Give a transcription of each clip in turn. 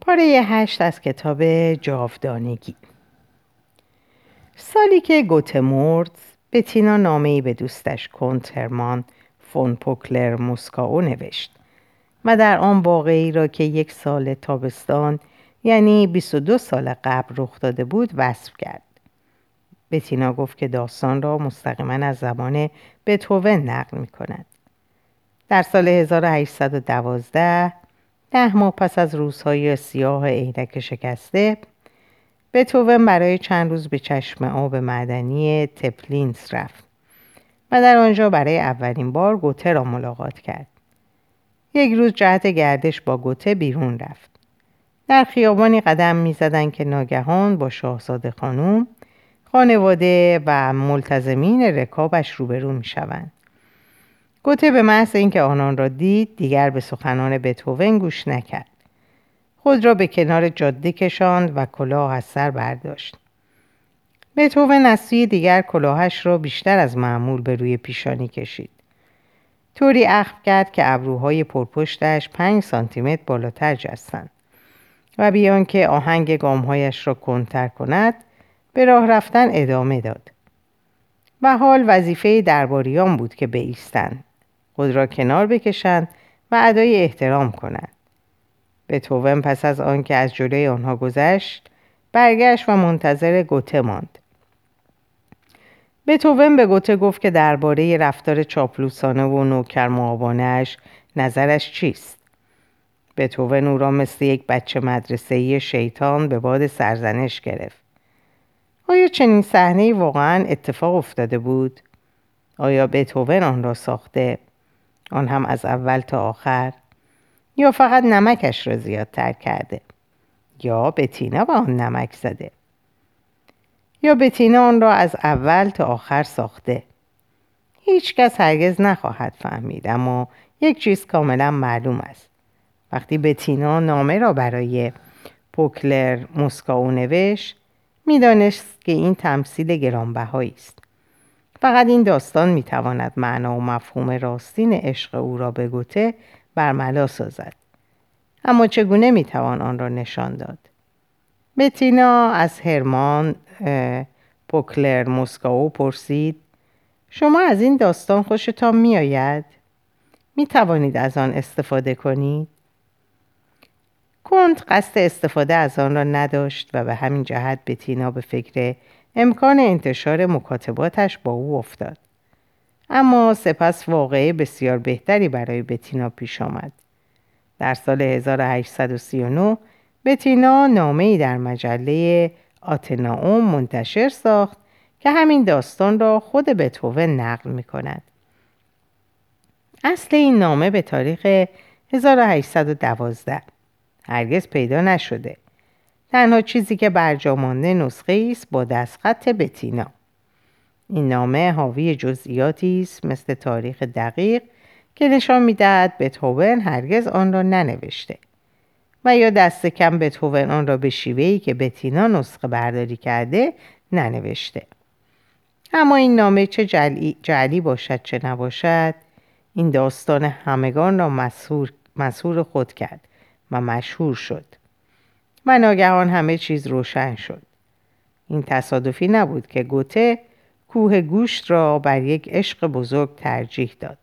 پاره هشت از کتاب جاودانگی سالی که گوته مرد بتینا نامه به دوستش کنترمان فون پوکلر موسکاو نوشت و در آن واقعی را که یک سال تابستان یعنی 22 سال قبل رخ داده بود وصف کرد. بتینا گفت که داستان را مستقیما از زمان بتوون نقل می کند. در سال 1812 ده ماه پس از روزهای سیاه عینک شکسته بتوون برای چند روز به چشم آب معدنی تپلینس رفت و در آنجا برای اولین بار گوته را ملاقات کرد. یک روز جهت گردش با گوته بیرون رفت. در خیابانی قدم می زدن که ناگهان با شاهزاده خانوم خانواده و ملتزمین رکابش روبرو می شوند. گوته به محض اینکه آنان را دید دیگر به سخنان بتوون گوش نکرد. خود را به کنار جاده کشاند و کلاه از سر برداشت. بتوون از سوی دیگر کلاهش را بیشتر از معمول به روی پیشانی کشید. طوری اخم کرد که ابروهای پرپشتش پنج سانتیمتر بالاتر جستند و بیان که آهنگ گامهایش را کنتر کند به راه رفتن ادامه داد و حال وظیفه درباریان بود که بایستند خود را کنار بکشند و ادای احترام کنند. توون پس از آنکه از جلوی آنها گذشت برگشت و منتظر گوته ماند. توون به گوته گفت که درباره رفتار چاپلوسانه و نوکر معابانش نظرش چیست. توون او را مثل یک بچه مدرسه شیطان به باد سرزنش گرفت. آیا چنین صحنه واقعا اتفاق افتاده بود؟ آیا بتوون آن را ساخته؟ آن هم از اول تا آخر. یا فقط نمکش را زیادتر کرده. یا بتینا به آن نمک زده. یا بتینا آن را از اول تا آخر ساخته. هیچ کس هرگز نخواهد فهمید اما یک چیز کاملا معلوم است. وقتی بتینا نامه را برای پوکلر مسکاو نوشت می‌دانست که این تمثیل گرانبهایی است. فقط این داستان می‌تواند معنا و مفهوم راستین عشق او را به گوته برملا سازد. اما چگونه می‌توان آن را نشان داد؟ بتینا از هرمان پوکلر مسکاو پرسید شما از این داستان خوشتان میآید؟ می توانید از آن استفاده کنید؟ کند قصد استفاده از آن را نداشت و به همین جهت بتینا به فکر امکان انتشار مکاتباتش با او افتاد اما سپس واقعه بسیار بهتری برای بتینا پیش آمد در سال 1839 بتینا نامه در مجله آتناوم منتشر ساخت که همین داستان را خود بتوون نقل می کند. اصل این نامه به تاریخ 1812 هرگز پیدا نشده. تنها چیزی که برجامانده نسخه است با دستخط بتینا. این نامه حاوی جزئیاتی است مثل تاریخ دقیق که نشان می‌دهد بتوون هرگز آن را ننوشته. و یا دست کم بتوون آن را به شیوهی که بتینا نسخه برداری کرده ننوشته اما این نامه چه جلی, جلی باشد چه نباشد این داستان همگان را مسهور خود کرد و مشهور شد و ناگهان همه چیز روشن شد. این تصادفی نبود که گوته کوه گوشت را بر یک عشق بزرگ ترجیح داد.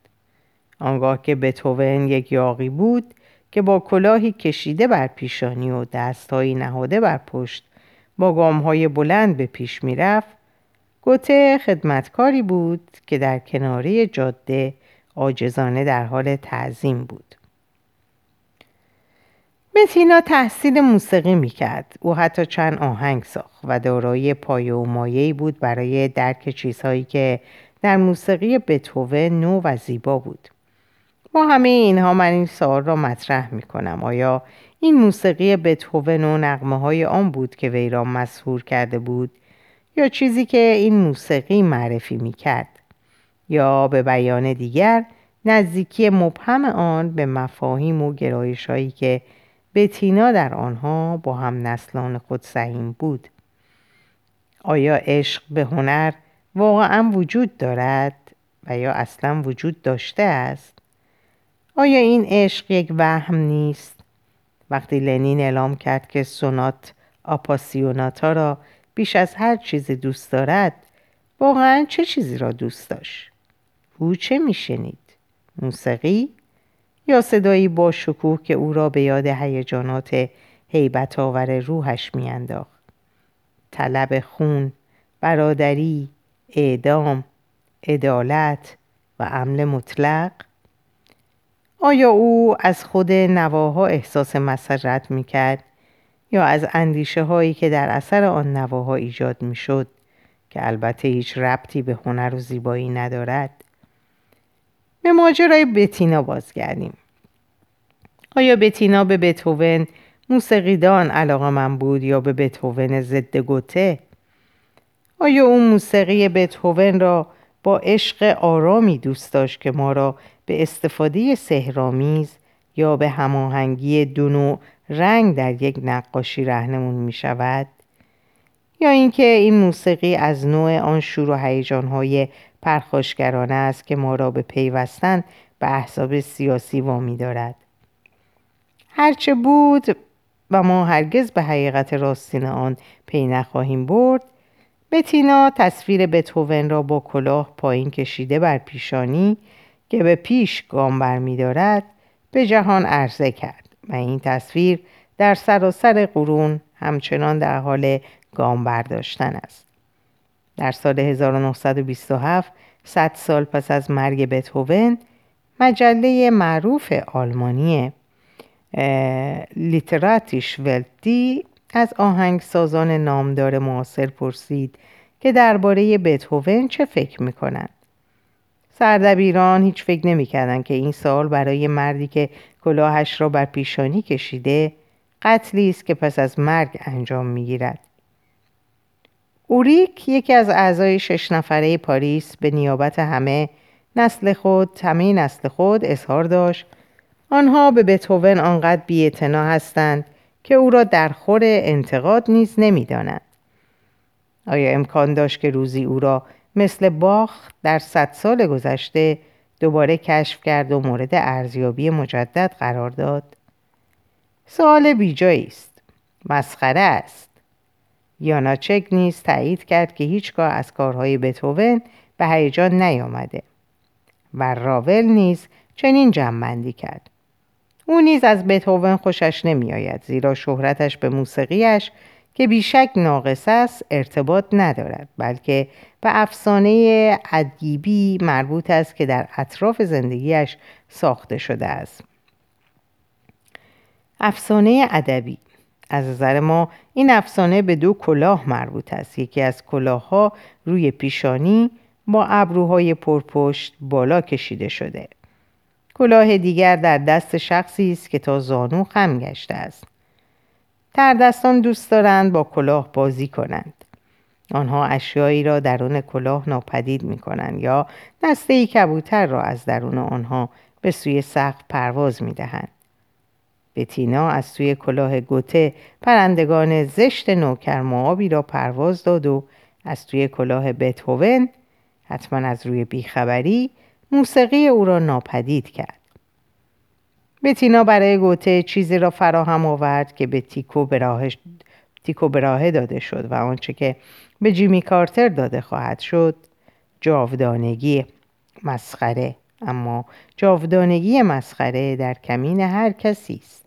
آنگاه که بتوون یک یاقی بود که با کلاهی کشیده بر پیشانی و دستهایی نهاده بر پشت با گامهای بلند به پیش می‌رفت گوته خدمتکاری بود که در کناری جاده آجزانه در حال تعظیم بود. متینا تحصیل موسیقی می‌کرد. او حتی چند آهنگ ساخت و دارای پایه و مایهی بود برای درک چیزهایی که در موسیقی بتوون نو و زیبا بود. با همه اینها من این سوال را مطرح می کنم آیا این موسیقی بتهوون و نغمه های آن بود که وی را مسهور کرده بود؟ یا چیزی که این موسیقی معرفی می کرد یا به بیان دیگر نزدیکی مبهم آن به مفاهیم و گرایش هایی که بتینا در آنها با هم نسلان خود سهیم بود. آیا عشق به هنر واقعا وجود دارد و یا اصلا وجود داشته است؟ آیا این عشق یک وهم نیست؟ وقتی لنین اعلام کرد که سونات آپاسیوناتا را بیش از هر چیزی دوست دارد واقعا چه چیزی را دوست داشت؟ او چه میشنید؟ موسیقی؟ یا صدایی با شکوه که او را به یاد هیجانات هیبت آور روحش میانداخت. طلب خون برادری اعدام عدالت و عمل مطلق. آیا او از خود نواها احساس مسرت می‌کرد یا از اندیشه هایی که در اثر آن نواها ایجاد می‌شد که البته هیچ ربطی به هنر و زیبایی ندارد؟ به ماجرای بتینا بازگردیم آیا بتینا به بتوون موسیقیدان علاقه من بود یا به بتوون ضد گوته آیا او موسیقی بتهوون را با عشق آرامی دوست داشت که ما را به استفاده سهرامیز یا به هماهنگی دو نوع رنگ در یک نقاشی رهنمون می شود؟ یا اینکه این موسیقی از نوع آن شور و هیجانهای پرخاشگرانه است که ما را به پیوستن به احزاب سیاسی وامی دارد. هرچه بود و ما هرگز به حقیقت راستین آن پی نخواهیم برد بتینا تصویر بتوون را با کلاه پایین کشیده بر پیشانی که به پیش گام برمیدارد به جهان عرضه کرد و این تصویر در سراسر قرون همچنان در حال گام برداشتن است. در سال 1927 صد سال پس از مرگ بتهوون مجله معروف آلمانی لیتراتیش ولتی از آهنگسازان نامدار معاصر پرسید که درباره بتهوون چه فکر می‌کنند. سردبیران هیچ فکر نمی‌کردند که این سال برای مردی که کلاهش را بر پیشانی کشیده قتلی است که پس از مرگ انجام می‌گیرد. اوریک یکی از اعضای شش نفره پاریس به نیابت همه نسل خود همه نسل خود اظهار داشت. آنها به بتهوون آنقدر بیاعتنا هستند که او را در خور انتقاد نیز نمی‌دانند. آیا امکان داشت که روزی او را مثل باخ در صد سال گذشته دوباره کشف کرد و مورد ارزیابی مجدد قرار داد؟ سوال بیجایی است. مسخره است. یاناچک نیز تایید کرد که هیچگاه از کارهای بتوون به هیجان نیامده و راول نیز چنین جمعبندی کرد. او نیز از بتوون خوشش نمیآید زیرا شهرتش به موسیقیش که بیشک ناقص است ارتباط ندارد بلکه به افسانه ادیبی مربوط است که در اطراف زندگیش ساخته شده است. افسانه ادبی از نظر ما این افسانه به دو کلاه مربوط است. یکی از کلاهها روی پیشانی با ابروهای پرپشت بالا کشیده شده. کلاه دیگر در دست شخصی است که تا زانو خم گشته است. تردستان دوست دارند با کلاه بازی کنند. آنها اشیایی را درون کلاه ناپدید می کنند یا دسته کبوتر را از درون آنها به سوی سقف پرواز می دهند. بتینا از سوی کلاه گوته پرندگان زشت نوکر معابی را پرواز داد و از توی کلاه بتهوون حتما از روی بیخبری موسیقی او را ناپدید کرد. بتینا برای گوته چیزی را فراهم آورد که به تیکو به تیکو براه داده شد و آنچه که به جیمی کارتر داده خواهد شد جاودانگی مسخره. اما جاودانگی مسخره در کمین هر کسی است.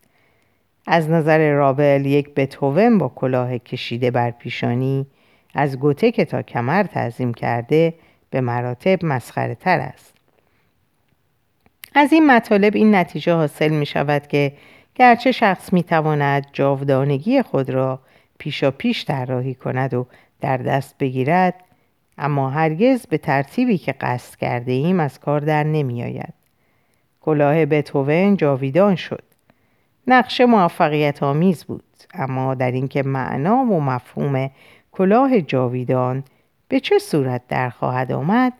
از نظر رابل یک بتوون با کلاه کشیده بر پیشانی از گوته که تا کمر تعظیم کرده به مراتب مسخره تر است از این مطالب این نتیجه حاصل می شود که گرچه شخص می تواند جاودانگی خود را پیشا پیش طراحی کند و در دست بگیرد اما هرگز به ترتیبی که قصد کرده ایم از کار در نمی آید. کلاه بتوون جاویدان شد. نقشه موفقیت آمیز بود اما در اینکه معنا و مفهوم کلاه جاویدان به چه صورت در خواهد آمد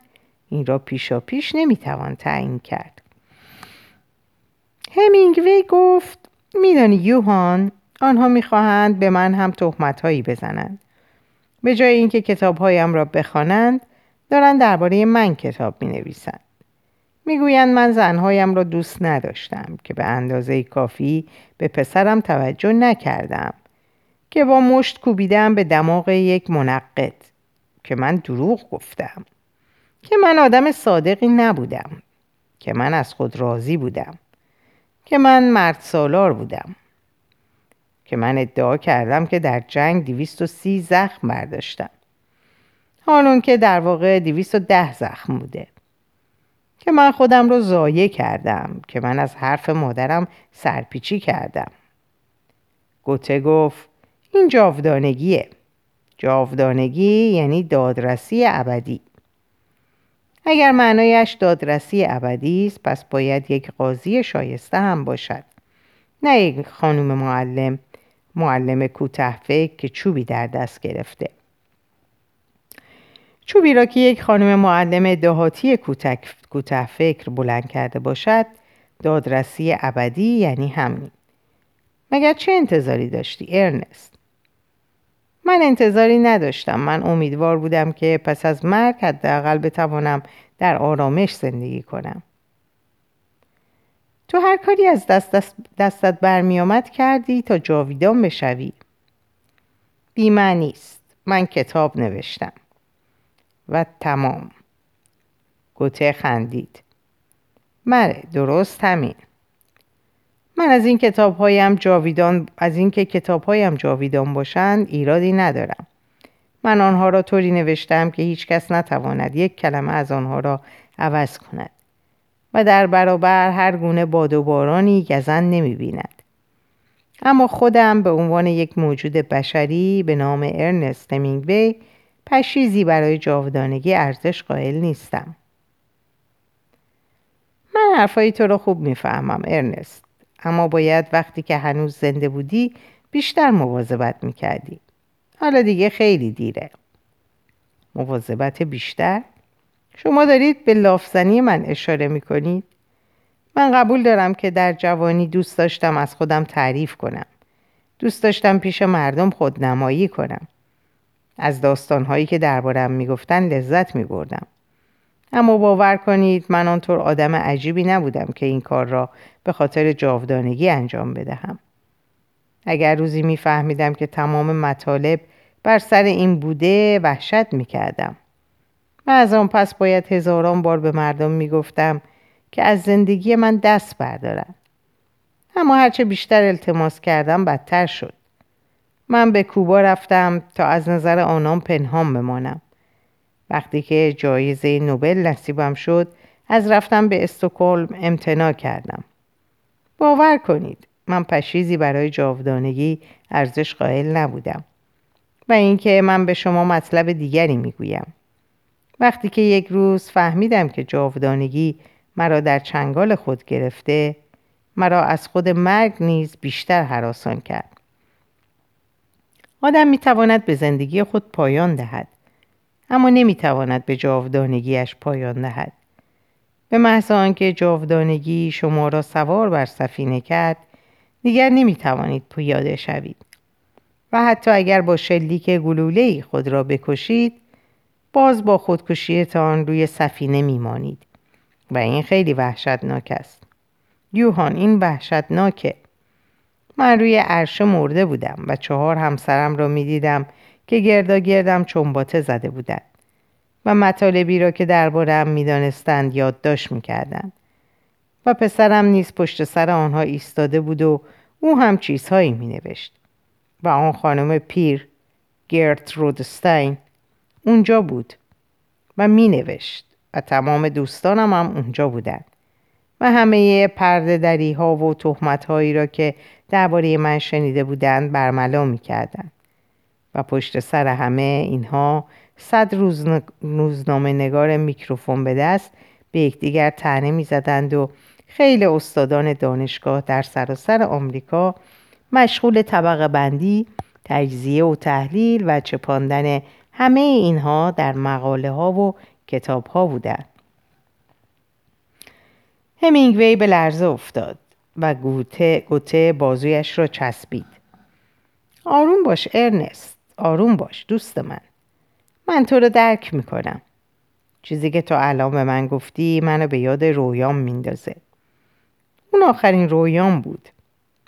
این را پیشا پیش نمی‌توان تعیین کرد. همینگوی گفت میدانی یوهان آنها می‌خواهند به من هم تهمت هایی بزنند. به جای اینکه کتاب هایم را بخوانند دارند درباره من کتاب می نویسند می‌گویند من زنهایم را دوست نداشتم که به اندازه کافی به پسرم توجه نکردم که با مشت کوبیدم به دماغ یک منقد که من دروغ گفتم که من آدم صادقی نبودم که من از خود راضی بودم که من مرد سالار بودم که من ادعا کردم که در جنگ دویست و سی زخم برداشتم. حالون که در واقع دویست و ده زخم بوده. که من خودم رو زایه کردم که من از حرف مادرم سرپیچی کردم. گوته گفت این جاودانگیه. جاودانگی یعنی دادرسی ابدی. اگر معنایش دادرسی ابدی است پس باید یک قاضی شایسته هم باشد. نه یک خانم معلم معلم کوته که چوبی در دست گرفته. چوبی را که یک خانم معلم دهاتی کوته فکر بلند کرده باشد دادرسی ابدی یعنی همین. مگر چه انتظاری داشتی ارنست؟ من انتظاری نداشتم. من امیدوار بودم که پس از مرگ حداقل بتوانم در آرامش زندگی کنم. تو هر کاری از دست دست دستت برمیآمد کردی تا جاویدان بشوی. بیمعنی است. من کتاب نوشتم. و تمام. گوته خندید. مره درست همین. من از این کتاب هایم جاویدان از اینکه کتاب هایم جاویدان باشند ایرادی ندارم. من آنها را طوری نوشتم که هیچ کس نتواند یک کلمه از آنها را عوض کند و در برابر هر گونه باد و بارانی گزن نمی بیند. اما خودم به عنوان یک موجود بشری به نام ارنست همینگوی پشیزی برای جاودانگی ارزش قائل نیستم. من حرفای تو رو خوب می‌فهمم ارنست اما باید وقتی که هنوز زنده بودی بیشتر مواظبت می‌کردی. حالا دیگه خیلی دیره. مواظبت بیشتر؟ شما دارید به لافزنی من اشاره می‌کنید؟ من قبول دارم که در جوانی دوست داشتم از خودم تعریف کنم. دوست داشتم پیش مردم خودنمایی کنم. از داستانهایی که دربارم می‌گفتن لذت میبردم. اما باور کنید من آنطور آدم عجیبی نبودم که این کار را به خاطر جاودانگی انجام بدهم. اگر روزی میفهمیدم که تمام مطالب بر سر این بوده وحشت می‌کردم. و از آن پس باید هزاران بار به مردم می‌گفتم که از زندگی من دست بردارن. اما هرچه بیشتر التماس کردم بدتر شد. من به کوبا رفتم تا از نظر آنان پنهان بمانم. وقتی که جایزه نوبل نصیبم شد از رفتم به استکهلم امتناع کردم. باور کنید من پشیزی برای جاودانگی ارزش قائل نبودم و اینکه من به شما مطلب دیگری می‌گویم. وقتی که یک روز فهمیدم که جاودانگی مرا در چنگال خود گرفته مرا از خود مرگ نیز بیشتر حراسان کرد آدم می‌تواند به زندگی خود پایان دهد اما نمی‌تواند به جاودانگیش پایان دهد. به محض آنکه جاودانگی شما را سوار بر سفینه کرد دیگر نمی‌توانید پیاده شوید. و حتی اگر با شلیک گلوله خود را بکشید باز با خودکشیتان روی سفینه میمانید. و این خیلی وحشتناک است. یوهان این وحشتناکه. من روی عرشه مرده بودم و چهار همسرم را می‌دیدم که گردا گردم چنباته زده بودند و مطالبی را که دربارهام می‌دانستند یادداشت می‌کردند و پسرم نیز پشت سر آنها ایستاده بود و او هم چیزهایی مینوشت و آن خانم پیر گرت رودستاین اونجا بود و می نوشت و تمام دوستانم هم اونجا بودند. و همه پرده دری ها و تهمت هایی را که درباره من شنیده بودند برملا می کردن. و پشت سر همه اینها صد روزنامه نگار میکروفون به دست به یکدیگر تنه می زدند و خیلی استادان دانشگاه در سراسر آمریکا مشغول طبقه بندی تجزیه و تحلیل و چپاندن همه اینها در مقاله ها و کتاب ها بودند. همینگوی به لرزه افتاد و گوته, گوته بازویش را چسبید. آروم باش ارنست. آروم باش دوست من. من تو رو درک می‌کنم. چیزی که تو الان به من گفتی منو به یاد رویام میندازه اون آخرین رویام بود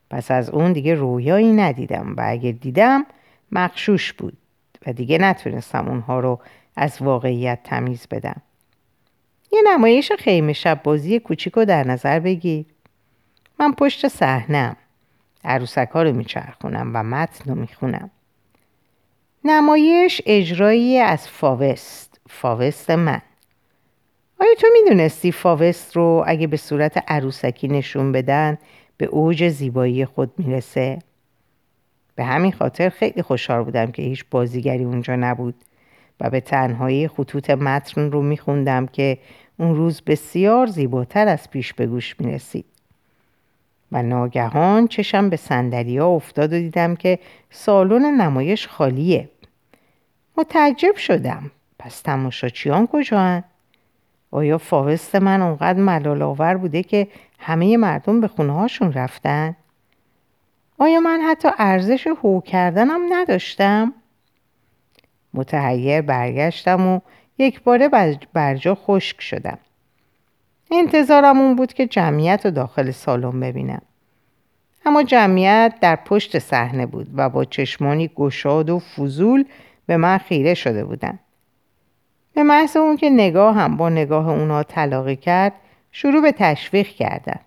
پس از اون دیگه رویایی ندیدم و اگر دیدم مخشوش بود و دیگه نتونستم اونها رو از واقعیت تمیز بدم یه نمایش خیمه شب بازی کوچیک رو در نظر بگیر. من پشت صحنم عروسک ها رو میچرخونم و متن رو می‌خونم. نمایش اجرایی از فاوست فاوست من. آیا تو می‌دونستی فاوست رو اگه به صورت عروسکی نشون بدن به اوج زیبایی خود می‌رسه؟ به همین خاطر خیلی خوشحال بودم که هیچ بازیگری اونجا نبود و به تنهایی خطوط متن رو میخوندم که اون روز بسیار زیباتر از پیش به گوش می‌رسید. و ناگهان چشم به ها افتاد و دیدم که سالن نمایش خالیه. متعجب شدم. پس تماشاچیان کجا آیا فاوست من اونقدر ملال آور بوده که همه مردم به خونه هاشون رفتن؟ آیا من حتی ارزش هو کردنم نداشتم؟ متحیر برگشتم و یک باره برجا خشک شدم. انتظارم اون بود که جمعیت رو داخل سالن ببینم. اما جمعیت در پشت صحنه بود و با چشمانی گشاد و فضول به من خیره شده بودن. به محض اون که نگاه هم با نگاه اونا تلاقی کرد شروع به تشویق کردن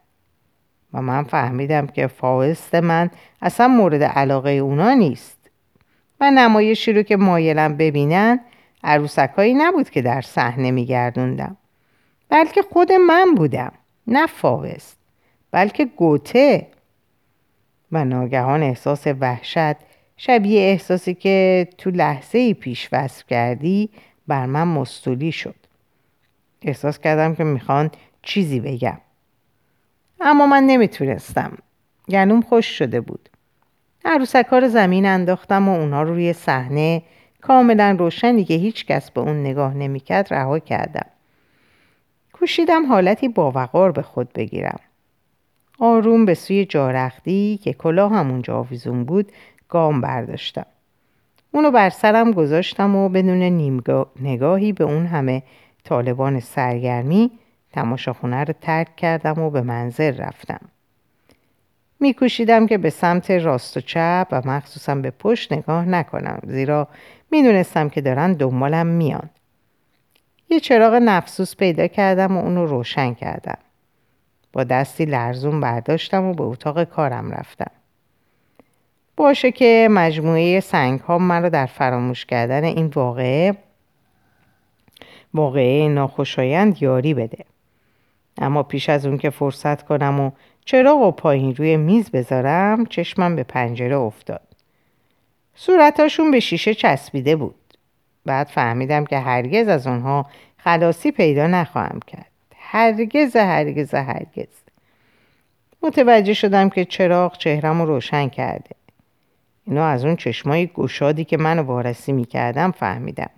و من فهمیدم که فاوست من اصلا مورد علاقه اونا نیست و نمایشی رو که مایلم ببینن عروسکایی نبود که در صحنه میگردوندم. بلکه خود من بودم نه فاوست بلکه گوته. و ناگهان احساس وحشت شبیه احساسی که تو لحظه ای پیش وصف کردی بر من مستولی شد. احساس کردم که می‌خوان چیزی بگم. اما من نمی‌تونستم. گنوم خوش شده بود. عروسک رو زمین انداختم و اونها رو روی صحنه کاملا روشنی که هیچ کس به اون نگاه نمی‌کرد رها کردم. کوشیدم حالتی باوقار به خود بگیرم. آروم به سوی جارختی که کلاه همونجا آویزون بود گام برداشتم. اونو بر سرم گذاشتم و بدون نگاهی به اون همه طالبان سرگرمی تماشاخونه رو ترک کردم و به منزل رفتم. میکوشیدم که به سمت راست و چپ و مخصوصا به پشت نگاه نکنم زیرا می‌دونستم که دارن دنبالم میان. یه چراغ نفسوس پیدا کردم و اونو روشن کردم. با دستی لرزون برداشتم و به اتاق کارم رفتم. باشه که مجموعه سنگ ها من رو در فراموش کردن این واقعه واقعه ناخوشایند یاری بده. اما پیش از اون که فرصت کنم و چراغ و پایین روی میز بذارم چشمم به پنجره افتاد. صورتاشون به شیشه چسبیده بود. بعد فهمیدم که هرگز از اونها خلاصی پیدا نخواهم کرد. هرگز هرگز هرگز. متوجه شدم که چراغ چهرم رو روشن کرده. اینو از اون چشمای گشادی که منو وارسی می‌کردم فهمیدم.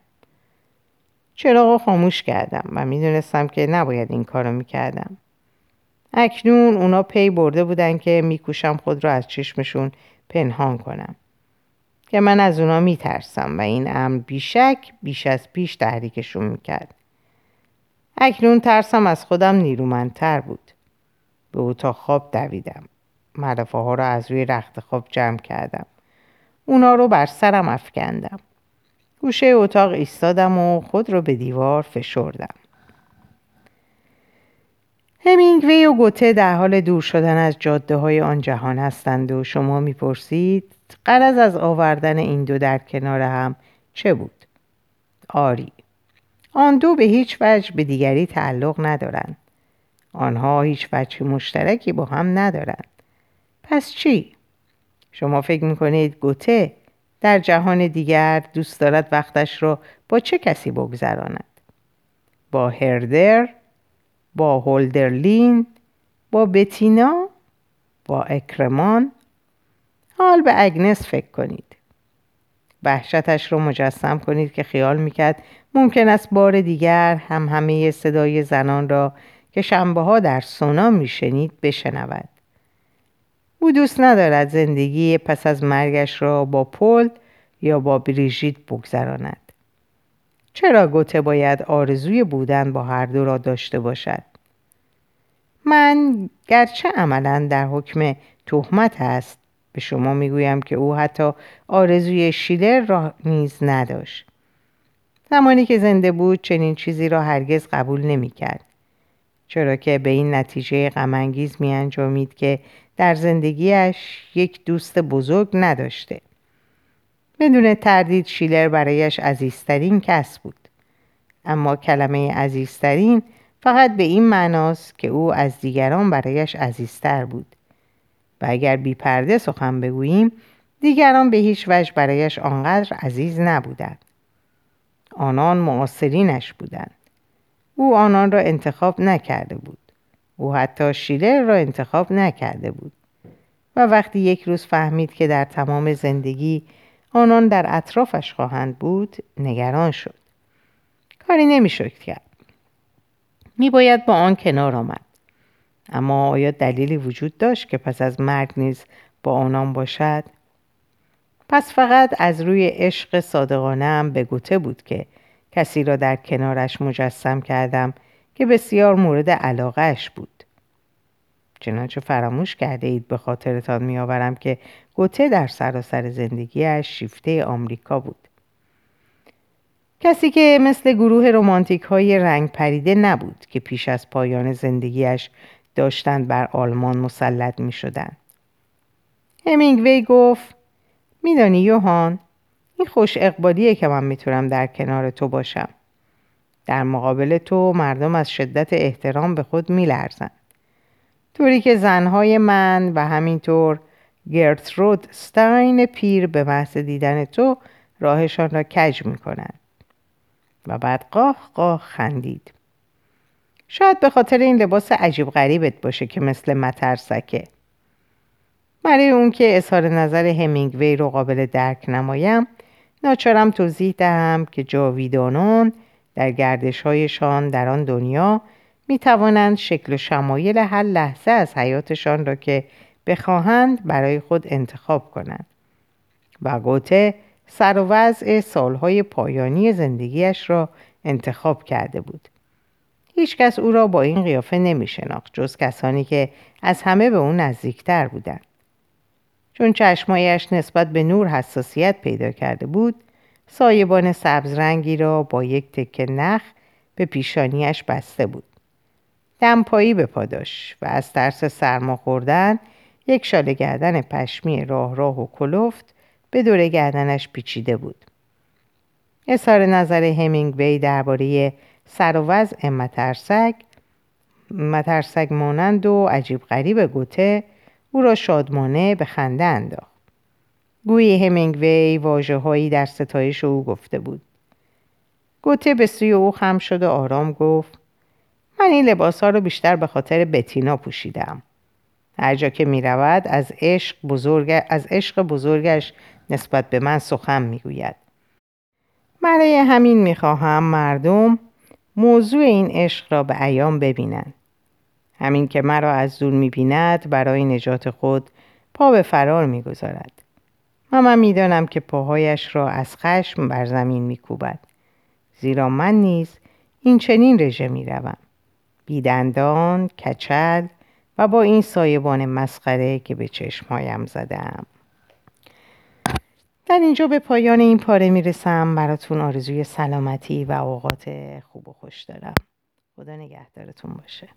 چراغ خاموش کردم و می‌دونستم که نباید این کارو می‌کردم. اکنون اونا پی برده بودن که میکوشم خود رو از چشمشون پنهان کنم. که من از اونا میترسم و این امر بیشک بیش از پیش تحریکشون می‌کرد. اکنون ترسم از خودم نیرومندتر بود. به اتاق خواب دویدم. ملافه ها رو از روی رخت خواب جمع کردم. اونا رو بر سرم افکندم. گوشه اتاق ایستادم و خود رو به دیوار فشردم همینگوی و گوته در حال دور شدن از جاده های آن جهان هستند و شما می‌پرسید قرض از آوردن این دو در کنار هم چه بود؟ آری آن دو به هیچ وجه به دیگری تعلق ندارند آنها هیچ وجه مشترکی با هم ندارند پس چی؟ شما فکر می‌کنید گوته در جهان دیگر دوست دارد وقتش را با چه کسی بگذراند؟ با هردر؟ با هولدرلین؟ با بتینا؟ با اکرمان؟ حال به اگنس فکر کنید. وحشتش رو مجسم کنید که خیال می‌کرد ممکن است بار دیگر هم همه صدای زنان را که شنبه ها در سونا میشنید بشنود. او دوست ندارد زندگی پس از مرگش را با پل یا با بریژیت بگذراند. چرا گوته باید آرزوی بودن با هر دو را داشته باشد؟ من گرچه عملا در حکم تهمت است به شما می‌گویم که او حتی آرزوی شیلر را نیز نداشت. زمانی که زنده بود چنین چیزی را هرگز قبول نمی‌کرد. چرا که به این نتیجه غمانگیز می انجامید که در زندگیش یک دوست بزرگ نداشته. بدون تردید شیلر برایش عزیزترین کس بود. اما کلمه عزیزترین فقط به این معناست که او از دیگران برایش عزیزتر بود. و اگر بی پرده سخن بگوییم دیگران به هیچ وجه برایش آنقدر عزیز نبودند. آنان معاصرینش بودند. او آنان را انتخاب نکرده بود. او حتی شیلر را انتخاب نکرده بود. و وقتی یک روز فهمید که در تمام زندگی آنان در اطرافش خواهند بود نگران شد. کاری نمی‌شد کرد. میباید با آن کنار آمد. اما آیا دلیلی وجود داشت که پس از مرگ نیز با آنان باشد؟ پس فقط از روی عشق صادقانه هم به گوته بود که کسی را در کنارش مجسم کردم که بسیار مورد علاقهش بود چنانچه فراموش کرده اید به خاطرتان میآورم که گوته در سراسر زندگیش شیفته آمریکا بود کسی که مثل گروه رومانتیک های رنگ پریده نبود که پیش از پایان زندگیش داشتند بر آلمان مسلط می شدن. همینگوی گفت میدانی یوهان این خوش اقبالیه که من می‌تونم در کنار تو باشم. در مقابل تو مردم از شدت احترام به خود میلرزن. طوری که زنهای من و همینطور گرترود ستاین پیر به محض دیدن تو راهشان را کج می‌کنند و بعد قاه قاه خندید. شاید به خاطر این لباس عجیب غریبت باشه که مثل مترسکه. برای اون که اظهار نظر همینگوی رو قابل درک نمایم ناچارم توضیح دهم که جاویدانان در گردش هایشان در آن دنیا می توانند شکل و شمایل هر لحظه از حیاتشان را که بخواهند برای خود انتخاب کنند و گوته سر و وضع سالهای پایانی زندگیش را انتخاب کرده بود. هیچکس او را با این قیافه نمی شناخت جز کسانی که از همه به او نزدیکتر بودند. چون چشمایش نسبت به نور حساسیت پیدا کرده بود سایبان سبز رنگی را با یک تکه نخ به پیشانیش بسته بود. دمپایی به پاداش و از ترس سرما خوردن یک شال گردن پشمی راه راه و کلفت به دور گردنش پیچیده بود. اظهار نظر همینگوی درباره سر و وضع مترسک مترسک مانند و عجیب غریب گوته او را شادمانه به خنده انداخت گویی همینگوی واجه هایی در ستایش او گفته بود گوته به سوی او خم شد و آرام گفت من این لباس ها رو بیشتر به خاطر بتینا پوشیدم هر جا که می رود از عشق, بزرگ، از عشق بزرگش نسبت به من سخن می گوید. برای همین می خواهم مردم موضوع این عشق را به ایام ببینند. همین که مرا از دور می بیند برای نجات خود پا به فرار می گذارد. و من می‌دانم که پاهایش را از خشم بر زمین می کوبد. زیرا من نیز این چنین رژه می روم. بیدندان، کچل و با این سایبان مسخره که به چشمهایم زدم. در اینجا به پایان این پاره می‌رسم براتون آرزوی سلامتی و اوقات خوب و خوش دارم خدا نگهدارتون باشه